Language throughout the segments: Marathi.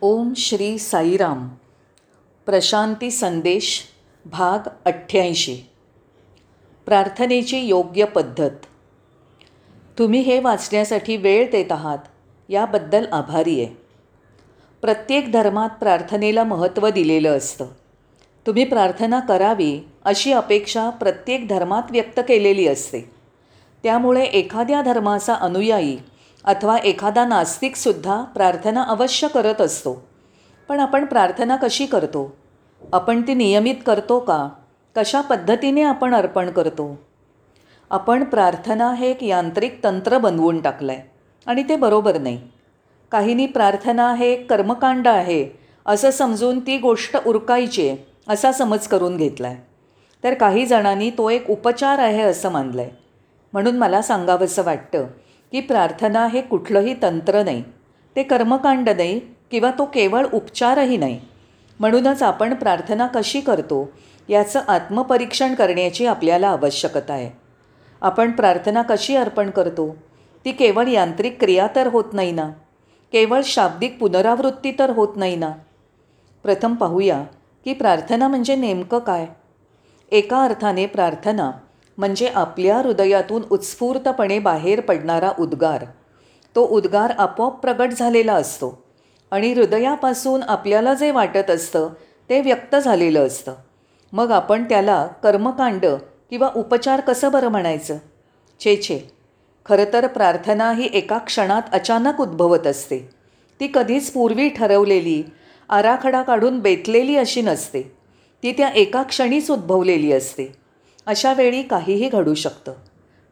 ओम श्री साईराम. प्रशांती संदेश भाग अठ्ठ्याऐंशी. प्रार्थनेची योग्य पद्धत. तुम्ही हे वाचण्यासाठी वेळ देत आहात याबद्दल आभारी आहे. प्रत्येक धर्मात प्रार्थनेला महत्त्व दिलेलं असतं. तुम्ही प्रार्थना करावी अशी अपेक्षा प्रत्येक धर्मात व्यक्त केलेली असते. त्यामुळे एखाद्या धर्माचा अनुयायी अथवा एखादा नास्तिकसुद्धा प्रार्थना अवश्य करत असतो. पण आपण प्रार्थना कशी करतो? आपण ती नियमित करतो का? कशा पद्धतीने आपण अर्पण करतो? आपण प्रार्थना हे एक यांत्रिक तंत्र बनवून टाकलं आहे आणि ते बरोबर नाही. काहींनी प्रार्थना हे एक कर्मकांड आहे असं समजून ती गोष्ट उरकायची आहे असा समज करून घेतला आहे तर काही जणांनी तो एक उपचार आहे असं मानलं आहे म्हणून मला सांगावंसं वाटतं की प्रार्थना हे कुठलंही तंत्र नाही. ते कर्मकांड नाही किंवा तो केवळ उपचारही नाही. म्हणूनच आपण प्रार्थना कशी करतो याचं आत्मपरीक्षण करण्याची आपल्याला आवश्यकता आहे. आपण प्रार्थना कशी अर्पण करतो? ती केवळ यांत्रिक क्रिया तर होत नाही ना? केवळ शाब्दिक पुनरावृत्ती तर होत नाही ना? प्रथम पाहूया की प्रार्थना म्हणजे नेमकं काय? एका अर्थाने प्रार्थना म्हणजे आपल्या हृदयातून उत्स्फूर्तपणे बाहेर पडणारा उद्गार. तो उद्गार आपोआप प्रगट झालेला असतो आणि हृदयापासून आपल्याला जे वाटत असतं ते व्यक्त झालेलं असतं. मग आपण त्याला कर्मकांड किंवा उपचार कसं बरं म्हणायचं? छे छे. खरं तर प्रार्थना ही एका क्षणात अचानक उद्भवत असते. ती कधीच पूर्वी ठरवलेली आराखडा काढून बेतलेली अशी नसते. ती त्या एका क्षणीच उद्भवलेली असते. अशा वेळी काहीही घडू शकतं.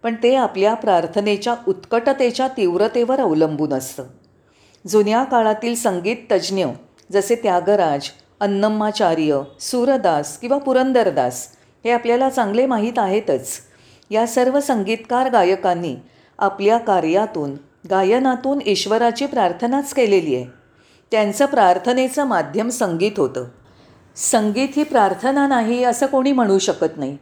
पण ते आपल्या प्रार्थनेच्या उत्कटतेच्या तीव्रतेवर अवलंबून असतं. जुन्या काळातील संगीत तज्ज्ञ जसे त्यागराज अन्नम्माचार्य सूरदास किंवा पुरंदरदास हे आपल्याला चांगले माहीत आहेतच. या सर्व संगीतकार गायकांनी आपल्या कार्यातून गायनातून ईश्वराची प्रार्थनाच केलेली आहे. त्यांचं प्रार्थनेचं माध्यम संगीत होतं. संगीत ही प्रार्थना नाही असं कोणी म्हणू शकत नाही.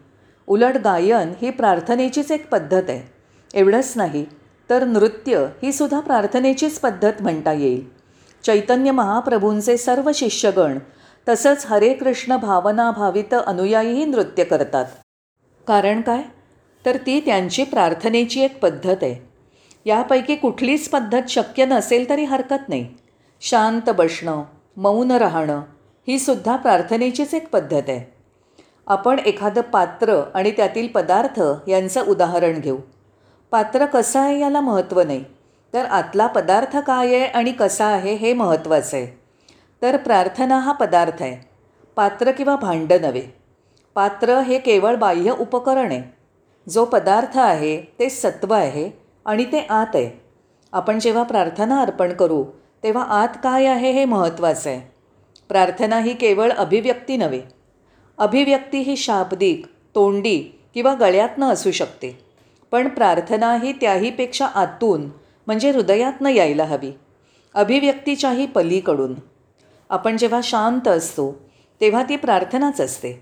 उलट गायन ही प्रार्थनेचीच एक पद्धत आहे. एवढंच नाही तर नृत्य ही सुद्धा प्रार्थनेचीच पद्धत म्हणता येईल. चैतन्य महाप्रभूंचे सर्व शिष्यगण तसंच हरे कृष्ण भावना भावित अनुयायीही नृत्य करतात. कारण काय? तर ती त्यांची प्रार्थनेची एक पद्धत आहे. यापैकी कुठलीच पद्धत शक्य नसेल तरी हरकत नाही. शांत बसणं मौन राहणं ही सुद्धा प्रार्थनेचीच एक पद्धत आहे. आपण एखादं पात्र आणि त्यातील पदार्थ यांचं उदाहरण घेऊ. पात्र कसं आहे याला महत्त्व नाही. तर आतला पदार्थ काय आहे आणि कसा आहे हे महत्त्वाचं आहे. तर प्रार्थना हा पदार्थ आहे. पात्र किंवा भांडं नव्हे. पात्र हे केवळ बाह्य उपकरण आहे. जो पदार्थ आहे ते सत्व आहे आणि ते आत आहे. आपण जेव्हा प्रार्थना अर्पण करू तेव्हा आत काय आहे हे महत्त्वाचं आहे. प्रार्थना ही केवळ अभिव्यक्ती नव्हे अभिव्यक्ती ही शाब्दिक तोंडी किंवा गळ्यातनं असू शकते. पण प्रार्थना ही त्याहीपेक्षा आतून म्हणजे हृदयातनं यायला हवी. अभिव्यक्तीच्याही पलीकडून. आपण जेव्हा शांत असतो तेव्हा ती प्रार्थनाच असते.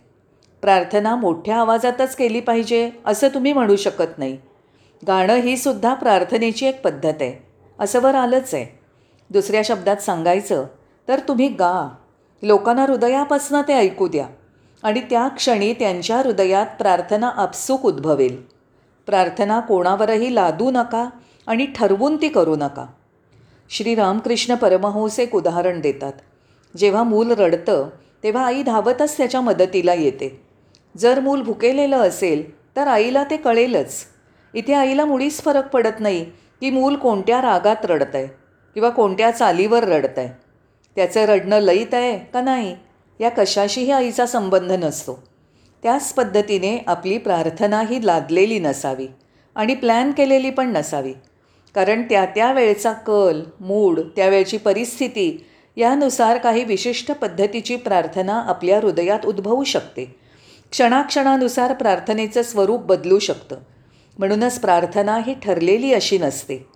प्रार्थना मोठ्या आवाजातच केली पाहिजे असं तुम्ही म्हणू शकत नाही. गाणं ही सुद्धा प्रार्थनेची एक पद्धत आहे. असं वर आलंच आहे. दुसऱ्या शब्दात सांगायचं तर तुम्ही गा. लोकांना हृदयापासनं ते ऐकू द्या. आणि त्या क्षणी त्यांच्या हृदयात प्रार्थना आपसूक उद्भवेल. प्रार्थना कोणावरही लादू नका आणि ठरवून ती करू नका. श्री रामकृष्ण परमहंस एक उदाहरण देतात. जेव्हा मूल रडतं तेव्हा आई धावतच त्याच्या मदतीला येते. जर मूल भुकेलेलं असेल तर आईला ते कळेलच. इथे आईला मुळीच फरक पडत नाही की मूल कोणत्या रागात रडत आहे किंवा कोणत्या चालीवर रडत आहे त्याचं रडणं लईत आहे का नाही? या कशाशीही आईचा संबंध नसतो. त्याच पद्धतीने आपली प्रार्थना ही लादलेली नसावी आणि प्लॅन केलेली पण नसावी. कारण त्या त्या वेळचा कल मूड त्यावेळची परिस्थिती यानुसार काही विशिष्ट पद्धतीची प्रार्थना आपल्या हृदयात उद्भवू शकते. क्षणाक्षणानुसार प्रार्थनेचं स्वरूप बदलू शकतं. म्हणूनच प्रार्थना ही ठरलेली अशी नसते.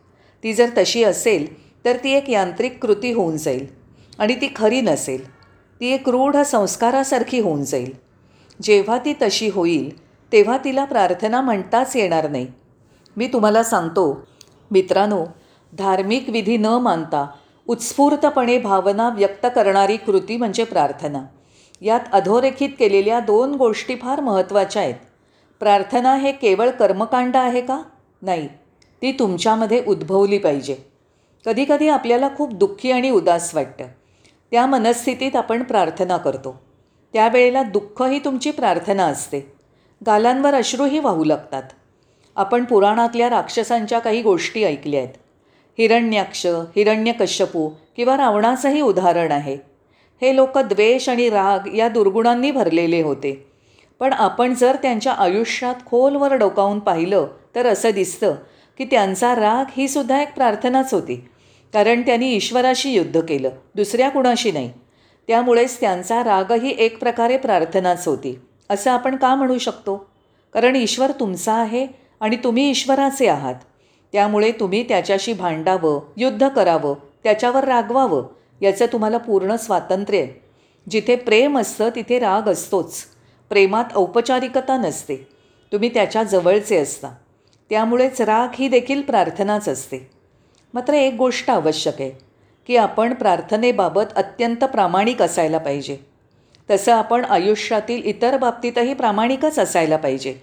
ती जर तशी असेल तर ती एक यांत्रिक कृती होऊन जाईल आणि ती खरी नसेल. ती एक रूढ संस्कारासारखी होऊन जाईल. जेव्हा ती तशी होईल तेव्हा तिला प्रार्थना म्हणताच येणार नाही. मी तुम्हाला सांगतो मित्रांनो धार्मिक विधी न मानता उत्स्फूर्तपणे भावना व्यक्त करणारी कृती म्हणजे प्रार्थना. यात अधोरेखित केलेल्या दोन गोष्टी फार महत्त्वाच्या आहेत. प्रार्थना हे केवळ कर्मकांड आहे का? नाही. ती तुमच्यामध्ये उद्भवली पाहिजे. कधीकधी आपल्याला खूप दुःखी आणि उदास वाटतं. त्या मनस्थितीत आपण प्रार्थना करतो. त्यावेळेला दुःख ही तुमची प्रार्थना असते. गालांवर अश्रूही वाहू लागतात. आपण पुराणातल्या राक्षसांच्या काही गोष्टी ऐकल्या आहेत. हिरण्याक्ष हिरण्यकश्यपू किंवा रावणाचंही उदाहरण आहे. हे लोक द्वेष आणि राग या दुर्गुणांनी भरलेले होते. पण आपण जर त्यांच्या आयुष्यात खोलवर डोकावून पाहिलं तर असं दिसतं की त्यांचा राग ही सुद्धा एक प्रार्थनाच होती. कारण त्यांनी ईश्वराशी युद्ध केलं दुसऱ्या कुणाशी नाही. त्यामुळेच त्यांचा रागही एक प्रकारे प्रार्थनाच होती. असं आपण का म्हणू शकतो? कारण ईश्वर तुमचा आहे आणि तुम्ही ईश्वराचे आहात. त्यामुळे तुम्ही त्याच्याशी भांडावं युद्ध करावं त्याच्यावर रागवावं याचं तुम्हाला पूर्ण स्वातंत्र्य आहे. जिथे प्रेम असतं तिथे राग असतोच. प्रेमात औपचारिकता नसते. तुम्ही त्याच्या जवळचे असता. त्यामुळेच राग ही देखील प्रार्थनाच असते. मात्र एक गोष्ट आवश्यक आहे की आपण प्रार्थनेबाबत अत्यंत प्रामाणिक असायला पाहिजे. तसं आपण आयुष्यातील इतर बाबतीतही प्रामाणिकच असायला पाहिजे.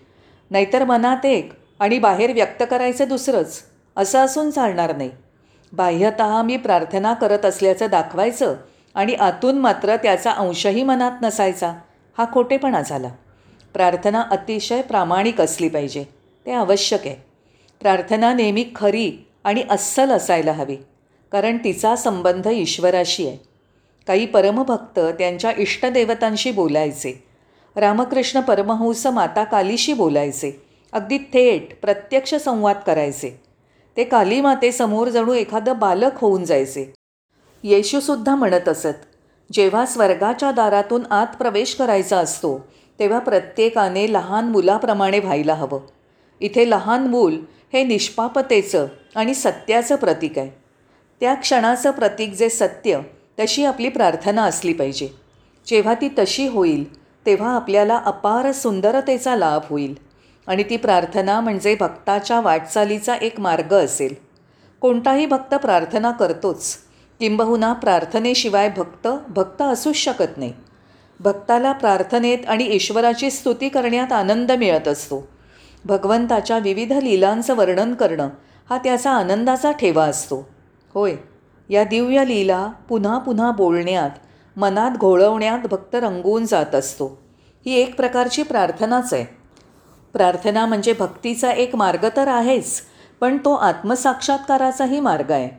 नाहीतर मनात एक आणि बाहेर व्यक्त करायचं दुसरंच असं असून चालणार नाही. बाह्यत मी प्रार्थना करत असल्याचं दाखवायचं आणि आतून मात्र त्याचा अंशही मनात नसायचा हा खोटेपणा झाला. प्रार्थना अतिशय प्रामाणिक असली पाहिजे ते आवश्यक आहे. प्रार्थना नेहमी खरी आणि अस्सल असायला हवी. कारण तिचा संबंध ईश्वराशी आहे. काही परमभक्त त्यांच्या इष्टदेवतांशी बोलायचे. रामकृष्ण परमहंस माता कालीशी बोलायचे. अगदी थेट प्रत्यक्ष संवाद करायचे. ते काली मातेसमोर जणू एखादं बालक होऊन जायचे. येशूसुद्धा म्हणत असत जेव्हा स्वर्गाच्या दारातून आत प्रवेश करायचा असतो तेव्हा प्रत्येकाने लहान मुलाप्रमाणे व्हायला हवं. इथे लहान मूल हे निष्पापतेचं आणि सत्याचं प्रतीक आहे. त्या क्षणाचं प्रतीक जे सत्य तशी आपली प्रार्थना असली पाहिजे. जेव्हा ती तशी होईल तेव्हा आपल्याला अपार सुंदरतेचा लाभ होईल. आणि ती प्रार्थना म्हणजे भक्ताच्या वाटचालीचा एक मार्ग असेल. कोणताही भक्त प्रार्थना करतोच. किंबहुना प्रार्थनेशिवाय भक्त भक्त असूच शकत नाही. भक्ताला प्रार्थनेत आणि ईश्वराची स्तुती करण्यात आनंद मिळत असतो. भगवंताच्या विविध लीलांचं वर्णन करणं हा त्याचा आनंदाचा ठेवा असतो. होय या दिव्य लीला पुन्हा पुन्हा बोलण्यात मनात घोळवण्यात भक्त रंगवून जात असतो. ही एक प्रकारची प्रार्थनाच आहे. प्रार्थना म्हणजे भक्तीचा एक मार्ग तर आहेच पण तो आत्मसाक्षात्काराचाही मार्ग आहे.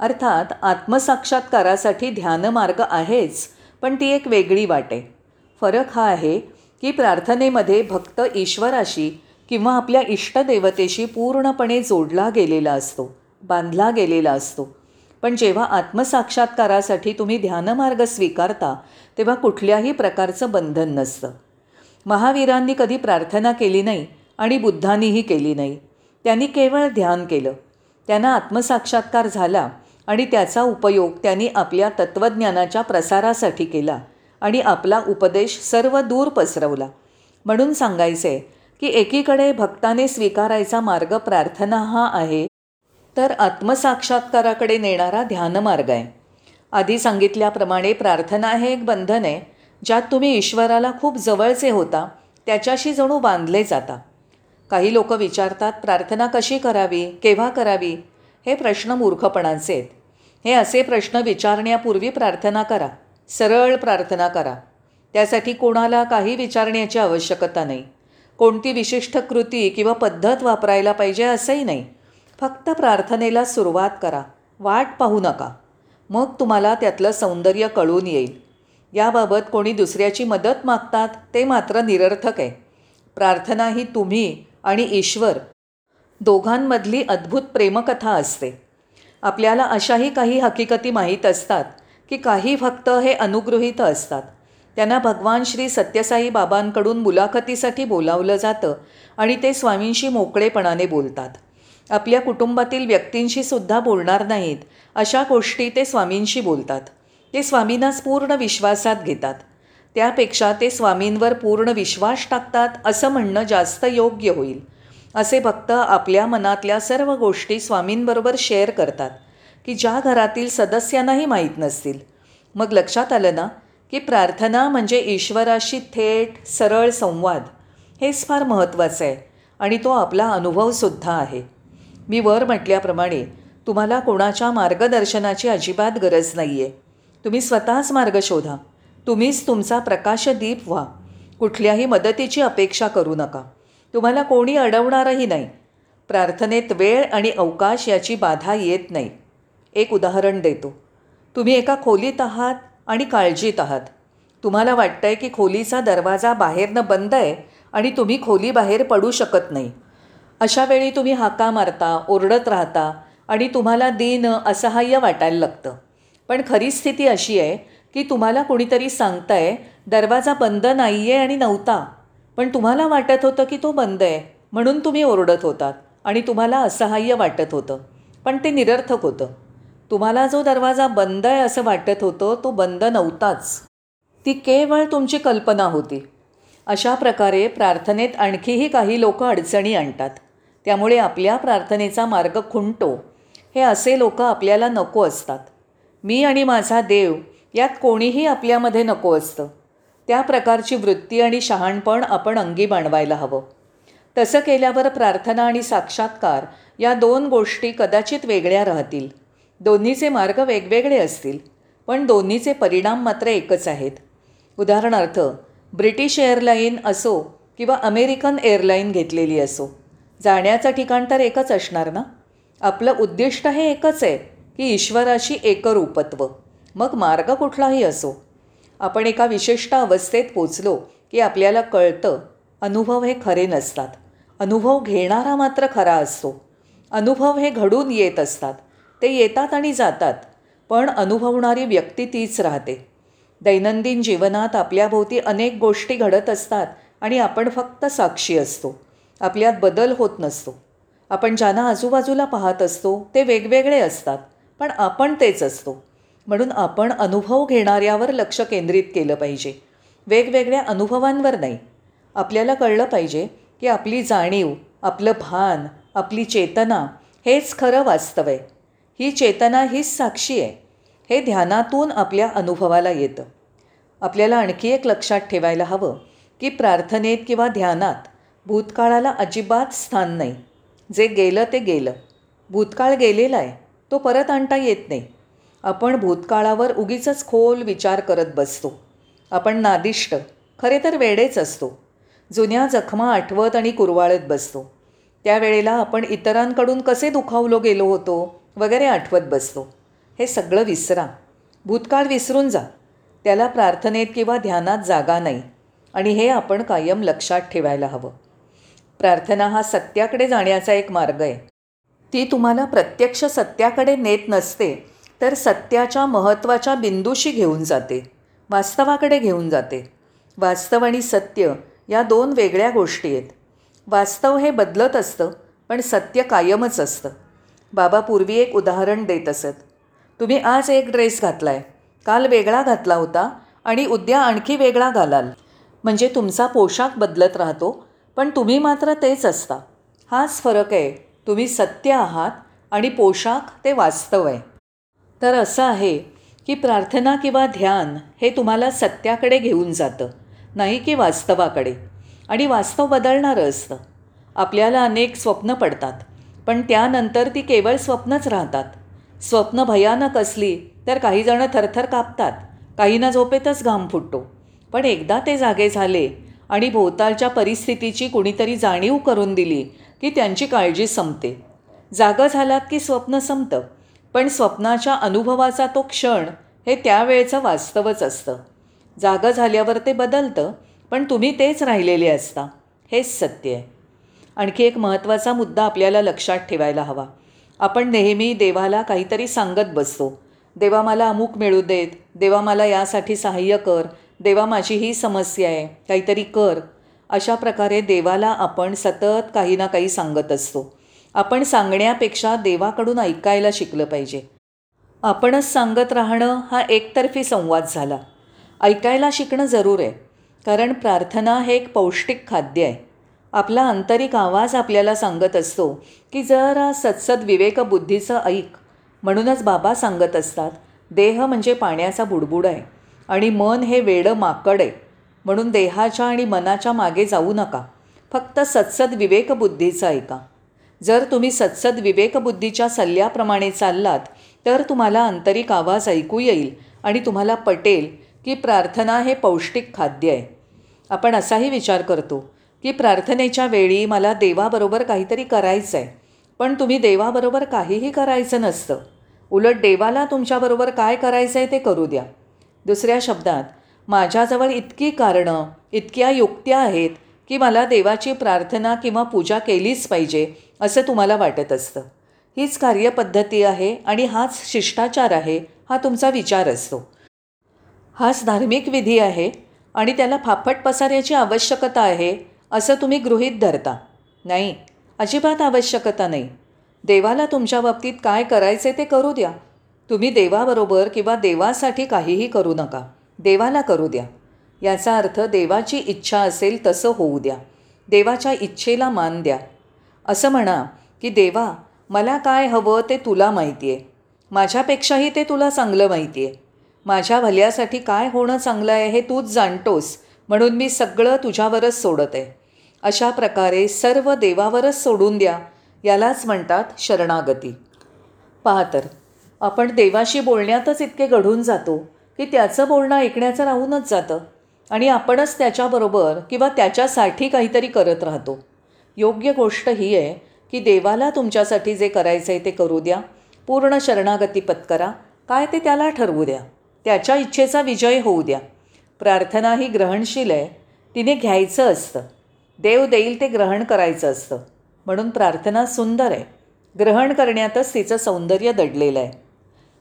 अर्थात आत्मसाक्षात्कारासाठी ध्यानमार्ग आहेच पण ती एक वेगळी वाट आहे. फरक हा आहे की प्रार्थनेमध्ये भक्त ईश्वराशी किंवा आपल्या इष्टदेवतेशी पूर्णपणे जोडला गेलेला असतो बांधला गेलेला असतो. पण जेव्हा आत्मसाक्षात्कारासाठी तुम्ही ध्यानमार्ग स्वीकारता तेव्हा कुठल्याही प्रकारचं बंधन नसतं. महावीरांनी कधी प्रार्थना केली नाही आणि बुद्धांनीही केली नाही. त्यांनी केवळ ध्यान केलं. त्यांना आत्मसाक्षात्कार झाला आणि त्याचा उपयोग त्यांनी आपल्या तत्त्वज्ञानाच्या प्रसारासाठी केला आणि आपला उपदेश सर्व दूर पसरवला. म्हणून सांगायचे आहे की एकीकडे भक्ताने स्वीकारायचा मार्ग प्रार्थना हा आहे तर आत्मसाक्षात्काराकडे नेणारा ध्यानमार्ग आहे. आधी सांगितल्याप्रमाणे प्रार्थना हे एक बंधन आहे ज्यात तुम्ही ईश्वराला खूप जवळचे होता त्याच्याशी जणू बांधले जाता. काही लोक विचारतात प्रार्थना कशी करावी? केव्हा करावी? हे प्रश्न मूर्खपणाचे आहेत. हे असे प्रश्न विचारण्यापूर्वी प्रार्थना करा. सरळ प्रार्थना करा. त्यासाठी कोणाला काही विचारण्याची आवश्यकता नाही. कोणती विशिष्ट कृती किंवा पद्धत वापरायला पाहिजे असंही नाही. फक्त प्रार्थनेला सुरुवात करा. वाट पाहू नका. मग तुम्हाला त्यातलं सौंदर्य कळून येईल. याबाबत कोणी दुसऱ्याची मदत मागतात ते मात्र निरर्थक आहे. प्रार्थना ही तुम्ही आणि ईश्वर दोघांमधली अद्भुत प्रेमकथा असते. आपल्याला अशाही काही हकीकती माहीत असतात की काही फक्त हे अनुगृहीत असतात. त्यांना भगवान श्री सत्यसाई बाबांकडून मुलाखतीसाठी बोलावलं जातं आणि ते स्वामींशी मोकळेपणाने बोलतात. आपल्या कुटुंबातील व्यक्तींशी सुद्धा बोलणार नाहीत अशा गोष्टी ते स्वामींशी बोलतात. ते स्वामींनाच पूर्ण विश्वासात घेतात. त्यापेक्षा ते स्वामींवर पूर्ण विश्वास टाकतात असं म्हणणं जास्त योग्य होईल. असे भक्त आपल्या मनातल्या सर्व गोष्टी स्वामींबरोबर शेअर करतात की ज्या घरातील सदस्यांनाही माहीत नसतील. मग लक्षात आलं ना की प्रार्थना म्हणजे ईश्वराशी थेट सरळ संवाद. हेच फार महत्त्वाचं आहे आणि तो आपला अनुभवसुद्धा आहे. मी वर म्हटल्याप्रमाणे तुम्हाला कोणाच्या मार्गदर्शनाची अजिबात गरज नाही आहे तुम्ही स्वतःच मार्ग शोधा. तुम्हीच तुमचा प्रकाशदीप व्हा. कुठल्याही मदतीची अपेक्षा करू नका. तुम्हाला कोणी अडवणारही नाही. प्रार्थनेत वेळ आणि अवकाश याची बाधा येत नाही. एक उदाहरण देतो. तुम्ही एका खोलीत आहात आणि काळजीत आहात. तुम्हाला वाटतं आहे की खोलीचा दरवाजा बाहेरनं बंद आहे आणि तुम्ही खोलीबाहेर पडू शकत नाही. अशा वेळी तुम्ही हाका मारता ओरडत राहता आणि तुम्हाला दिन असहाय्य वाटायला लागतं. पण खरी स्थिती अशी आहे की तुम्हाला कुणीतरी सांगताय दरवाजा बंद नाही आहे आणि नव्हता. पण तुम्हाला वाटत होतं की तो बंद आहे म्हणून तुम्ही ओरडत होतात आणि तुम्हाला असहाय्य वाटत होतं. पण ते निरर्थक होतं. तुम्हाला जो दरवाजा बंद आहे असं वाटत होतं तो बंद नव्हताच. ती केवळ तुमची कल्पना होती. अशा प्रकारे प्रार्थनेत आणखीही काही लोक अडचणी आणतात. त्यामुळे आपल्या प्रार्थनेचा मार्ग खुंटो. हे असे लोक आपल्याला नको असतात. मी आणि माझा देव यात कोणीही आपल्यामध्ये नको असतं. त्या प्रकारची वृत्ती आणि शहाणपण आपण अंगी बाणवायला हवं. तसं केल्यावर प्रार्थना आणि साक्षात्कार या दोन गोष्टी कदाचित वेगळ्या राहतील. दोन्हीचे मार्ग वेगवेगळे असतील पण दोन्हीचे परिणाम मात्र एकच आहेत. उदाहरणार्थ ब्रिटिश एअरलाईन असो किंवा अमेरिकन एअरलाईन घेतलेली असो जाण्याचं ठिकाण तर एकच असणार ना? आपलं उद्दिष्ट हे एकच आहे की ईश्वराशी एकरूपत्व. मग मार्ग कुठलाही असो. आपण एका विशिष्ट अवस्थेत पोचलो की आपल्याला कळतं अनुभव हे खरे नसतात. अनुभव घेणारा मात्र खरा असतो. अनुभव हे घडून येत असतात. ते येतात आणि जातात पण अनुभवणारी व्यक्ती तीच राहते. दैनंदिन जीवनात आपल्याभोवती अनेक गोष्टी घडत असतात आणि आपण फक्त साक्षी असतो. आपल्यात बदल होत नसतो. आपण ज्यांना आजूबाजूला पाहत असतो ते वेगवेगळे असतात पण आपण तेच असतो. म्हणून आपण अनुभव घेणाऱ्यावर लक्ष केंद्रित केलं पाहिजे. वेगवेगळ्या अनुभवांवर नाही. आपल्याला कळलं पाहिजे की आपली जाणीव आपलं भान आपली चेतना हेच खरं वास्तव आहे. ही चेतना हीच साक्षी आहे. हे ध्यानातून आपल्या अनुभवाला येतं. आपल्याला आणखी एक लक्षात ठेवायला हवं की प्रार्थनेत किंवा ध्यानात भूतकाळाला अजिबात स्थान नाही. जे गेलं ते गेलं. भूतकाळ गेलेला आहे तो परत आणता येत नाही. आपण भूतकाळावर उगीच खोल विचार करत बसतो. आपण नादिष्ट खरे तर वेडेच असतो. जुन्या जखमा आठवत आणि कुरवाळत बसतो. त्यावेळेला आपण इतरांकडून कसे दुखावलो गेलो होतो? वगैरे आठवत बसतो हे सगळं विसरा. भूतकाळ विसरून जा. त्याला प्रार्थनेत किंवा ध्यानात जागा नाही. आणि हे आपण कायम लक्षात ठेवायला हवं. प्रार्थना हा सत्याकडे जाण्याचा एक मार्ग आहे. ती तुम्हाला प्रत्यक्ष सत्याकडे नेत नसते तर सत्याच्या महत्त्वाच्या बिंदूशी घेऊन जाते. वास्तवाकडे घेऊन जाते. वास्तव आणि सत्य या दोन वेगळ्या गोष्टी आहेत. वास्तव हे बदलत असतं पण सत्य कायमच असतं. बाबा पूर्वी एक उदाहरण देत असत. तुम्ही आज एक ड्रेस घातला आहे काल वेगळा घातला होता आणि उद्या आणखी वेगळा घालाल. म्हणजे तुमचा पोशाख बदलत राहतो पण तुम्ही मात्र तेच असता. हाच फरक आहे. तुम्ही सत्य आहात आणि पोशाख ते वास्तव आहे. तर असं आहे की प्रार्थना किंवा ध्यान हे तुम्हाला सत्याकडे घेऊन जातं नाही की वास्तवाकडे. आणि वास्तव बदलणारं असतं. आपल्याला अनेक स्वप्न पडतात. पण त्यानंतर ती केवळ स्वप्नच राहतात. स्वप्न भयानक असली तर काहीजणं थरथर कापतात. काहींना झोपेतच घाम फुटतो. पण एकदा ते जागे झाले आणि भोवतालच्या परिस्थितीची कुणीतरी जाणीव करून दिली की त्यांची काळजी संपते. जागं झालात की स्वप्न संपतं. पण स्वप्नाच्या अनुभवाचा तो क्षण हे त्यावेळचं वास्तवच असतं. जागं झाल्यावर ते बदलतं पण तुम्ही तेच राहिलेले असता. हेच सत्य आहे. आणखी एक महत्त्वाचा मुद्दा आपल्याला लक्षात ठेवायला हवा. आपण नेहमी देवाला काहीतरी सांगत बसतो. देवा मला अमुक मिळू देत देवा मला यासाठी सहाय्य कर देवा माझी ही समस्या आहे काहीतरी कर. अशा प्रकारे देवाला आपण सतत काही ना काही सांगत असतो. आपण सांगण्यापेक्षा देवाकडून ऐकायला शिकलं पाहिजे. आपणच सांगत राहणं हा एकतर्फी संवाद झाला. ऐकायला शिकणं जरूर आहे कारण प्रार्थना हे एक पौष्टिक खाद्य आहे. आपला आंतरिक आवाज आपल्याला सांगत असतो की जरा सत्सद विवेकबुद्धीचं ऐक. म्हणूनच बाबा सांगत असतात देह म्हणजे पाण्याचा बुडबुड आहे आणि मन हे वेडं माकड आहे. म्हणून देहाच्या आणि मनाच्या मागे जाऊ नका फक्त सत्सद विवेकबुद्धीचं ऐका. जर तुम्ही सत्सद विवेकबुद्धीच्या सल्ल्याप्रमाणे चाललात तर तुम्हाला आंतरिक आवाज ऐकू येईल आणि तुम्हाला पटेल की प्रार्थना हे पौष्टिक खाद्य आहे. आपण असाही विचार करतो की प्रार्थनेच्या वेळी मला देवाबरोबर काहीतरी करायचं आहे पण तुम्ही देवाबरोबर काहीही करायचं नसतं. उलट देवाला तुमच्याबरोबर काय करायचं आहे ते करू द्या. दुसऱ्या शब्दात माझ्याजवळ इतकी कारणं इतक्या युक्त्या आहेत की मला देवाची प्रार्थना किंवा पूजा केलीच पाहिजे असं तुम्हाला वाटत असतं. हीच कार्यपद्धती आहे आणि हाच शिष्टाचार आहे हा तुमचा विचार असतो. हाच धार्मिक विधी आहे आणि त्याला फाफट पसाऱ्याची आवश्यकता आहे असं तुम्ही गृहीत धरता. नाही अजिबात आवश्यकता नाही. देवाला तुमच्या बाबतीत काय करायचे ते करू द्या. तुम्ही देवाबरोबर किंवा देवासाठी काहीही करू नका. देवाला करू द्या. याचा अर्थ देवाची इच्छा असेल तसं होऊ द्या. देवाच्या इच्छेला मान द्या. असं म्हणा की देवा मला काय हवं ते तुला माहिती आहे माझ्यापेक्षाही ते तुला चांगलं माहिती आहे माझ्या भल्यासाठी काय होणं चांगलं आहे हे तूच जाणतोस. म्हणून मी सगळं तुझ्यावरच सोडत आहे अशा प्रकारे सर्व देवावरच सोडून द्या यालाच म्हणतात शरणागती. पहा तर आपण देवाशी बोलण्यातच इतके घडून जातो की त्याचं बोलणं ऐकण्याचं राहूनच जातं आणि आपणच त्याच्याबरोबर किंवा त्याच्यासाठी काहीतरी करत राहतो. योग्य गोष्ट ही आहे की देवाला तुमच्यासाठी जे करायचं आहे ते करू द्या पूर्ण शरणागती पत्करा काय ते त्याला ठरवू द्या त्याच्या इच्छेचा विजय होऊ द्या. प्रार्थना ही ग्रहणशील आहे तिने घ्यायचं असतं. देव देईल ते ग्रहण करायचं असतं. म्हणून प्रार्थना सुंदर आहे. ग्रहण करण्यातच तिचं सौंदर्य दडलेलं आहे.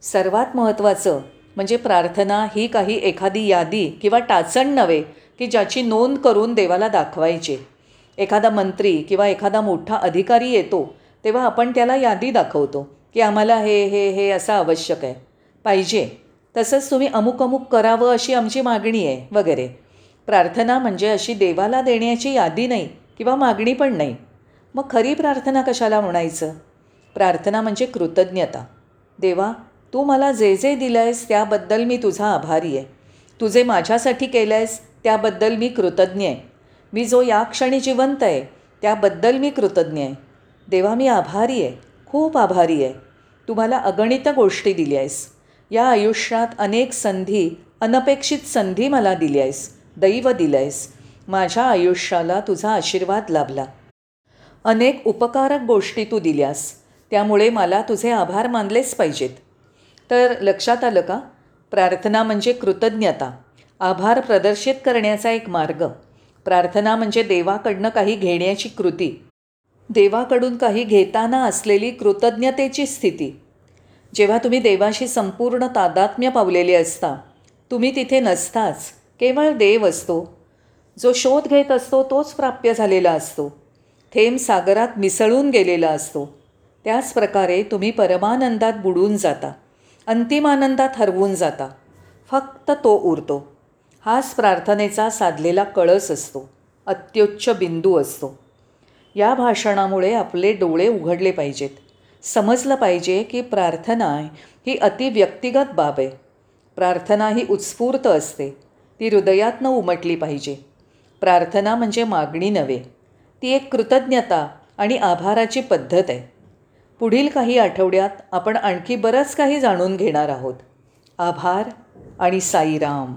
सर्वात महत्त्वाचं म्हणजे प्रार्थना ही काही एखादी यादी किंवा टाचण नव्हे की ज्याची नोंद करून देवाला दाखवायची. एखादा मंत्री किंवा एखादा मोठा अधिकारी येतो तेव्हा आपण त्याला यादी दाखवतो की आम्हाला हे हे हे असं आवश्यक आहे. पाहिजे. तसंच तुम्ही अमुक अमुक करावं अशी आमची मागणी आहे वगैरे. प्रार्थना म्हणजे अशी देवाला देण्याची यादी नाही किंवा मागणी पण नाही. मग खरी प्रार्थना कशाला म्हणायचं? प्रार्थना म्हणजे कृतज्ञता. देवा तू मला जे जे दिलं आहेस त्याबद्दल मी तुझा आभारी आहे. तुझे माझ्यासाठी केलं आहेस त्याबद्दल मी कृतज्ञ आहे. मी जो या क्षणी जिवंत आहे त्याबद्दल मी कृतज्ञ आहे. देवा मी आभारी आहे. खूप आभारी आहे. तुम्हाला अगणित गोष्टी दिल्या आहेस. या आयुष्यात अनेक संधी अनपेक्षित संधी मला दिली आहेस. दैव दिलं आहेस माझ्या आयुष्याला तुझा आशीर्वाद लाभला. अनेक उपकारक गोष्टी तू दिल्यास त्यामुळे मला तुझे आभार मानलेच पाहिजेत. तर लक्षात आलं का? प्रार्थना म्हणजे कृतज्ञता. आभार प्रदर्शित करण्याचा एक मार्ग. प्रार्थना म्हणजे देवाकडनं काही घेण्याची कृती. देवाकडून काही घेताना असलेली कृतज्ञतेची स्थिती. जेव्हा तुम्ही देवाशी संपूर्ण तादात्म्य पावलेले असता तुम्ही तिथे नसताच. केवळ देव असतो. जो शोध घेत असतो तोच प्राप्य झालेला असतो. थेंब सागरात मिसळून गेलेला असतो. त्याच प्रकारे तुम्ही परमानंदात बुडून जाता. अंतिम आनंदात हरवून जाता. फक्त तो उरतो. हाच प्रार्थनेचा साधलेला कळस असतो. अत्युच्च बिंदू असतो. या भाषणामुळे आपले डोळे उघडले पाहिजेत. समजलं पाहिजे की प्रार्थना ही अतिव्यक्तिगत बाब आहे. प्रार्थना ही उत्स्फूर्त असते. ती हृदयातनं उमटली पाहिजे. प्रार्थना म्हणजे मागणी नव्हे. ती एक कृतज्ञता आणि आभाराची पद्धत आहे. पुढील काही आठवड्यात आपण आणखी बरंच काही जाणून घेणार आहोत. आभार आणि साईराम.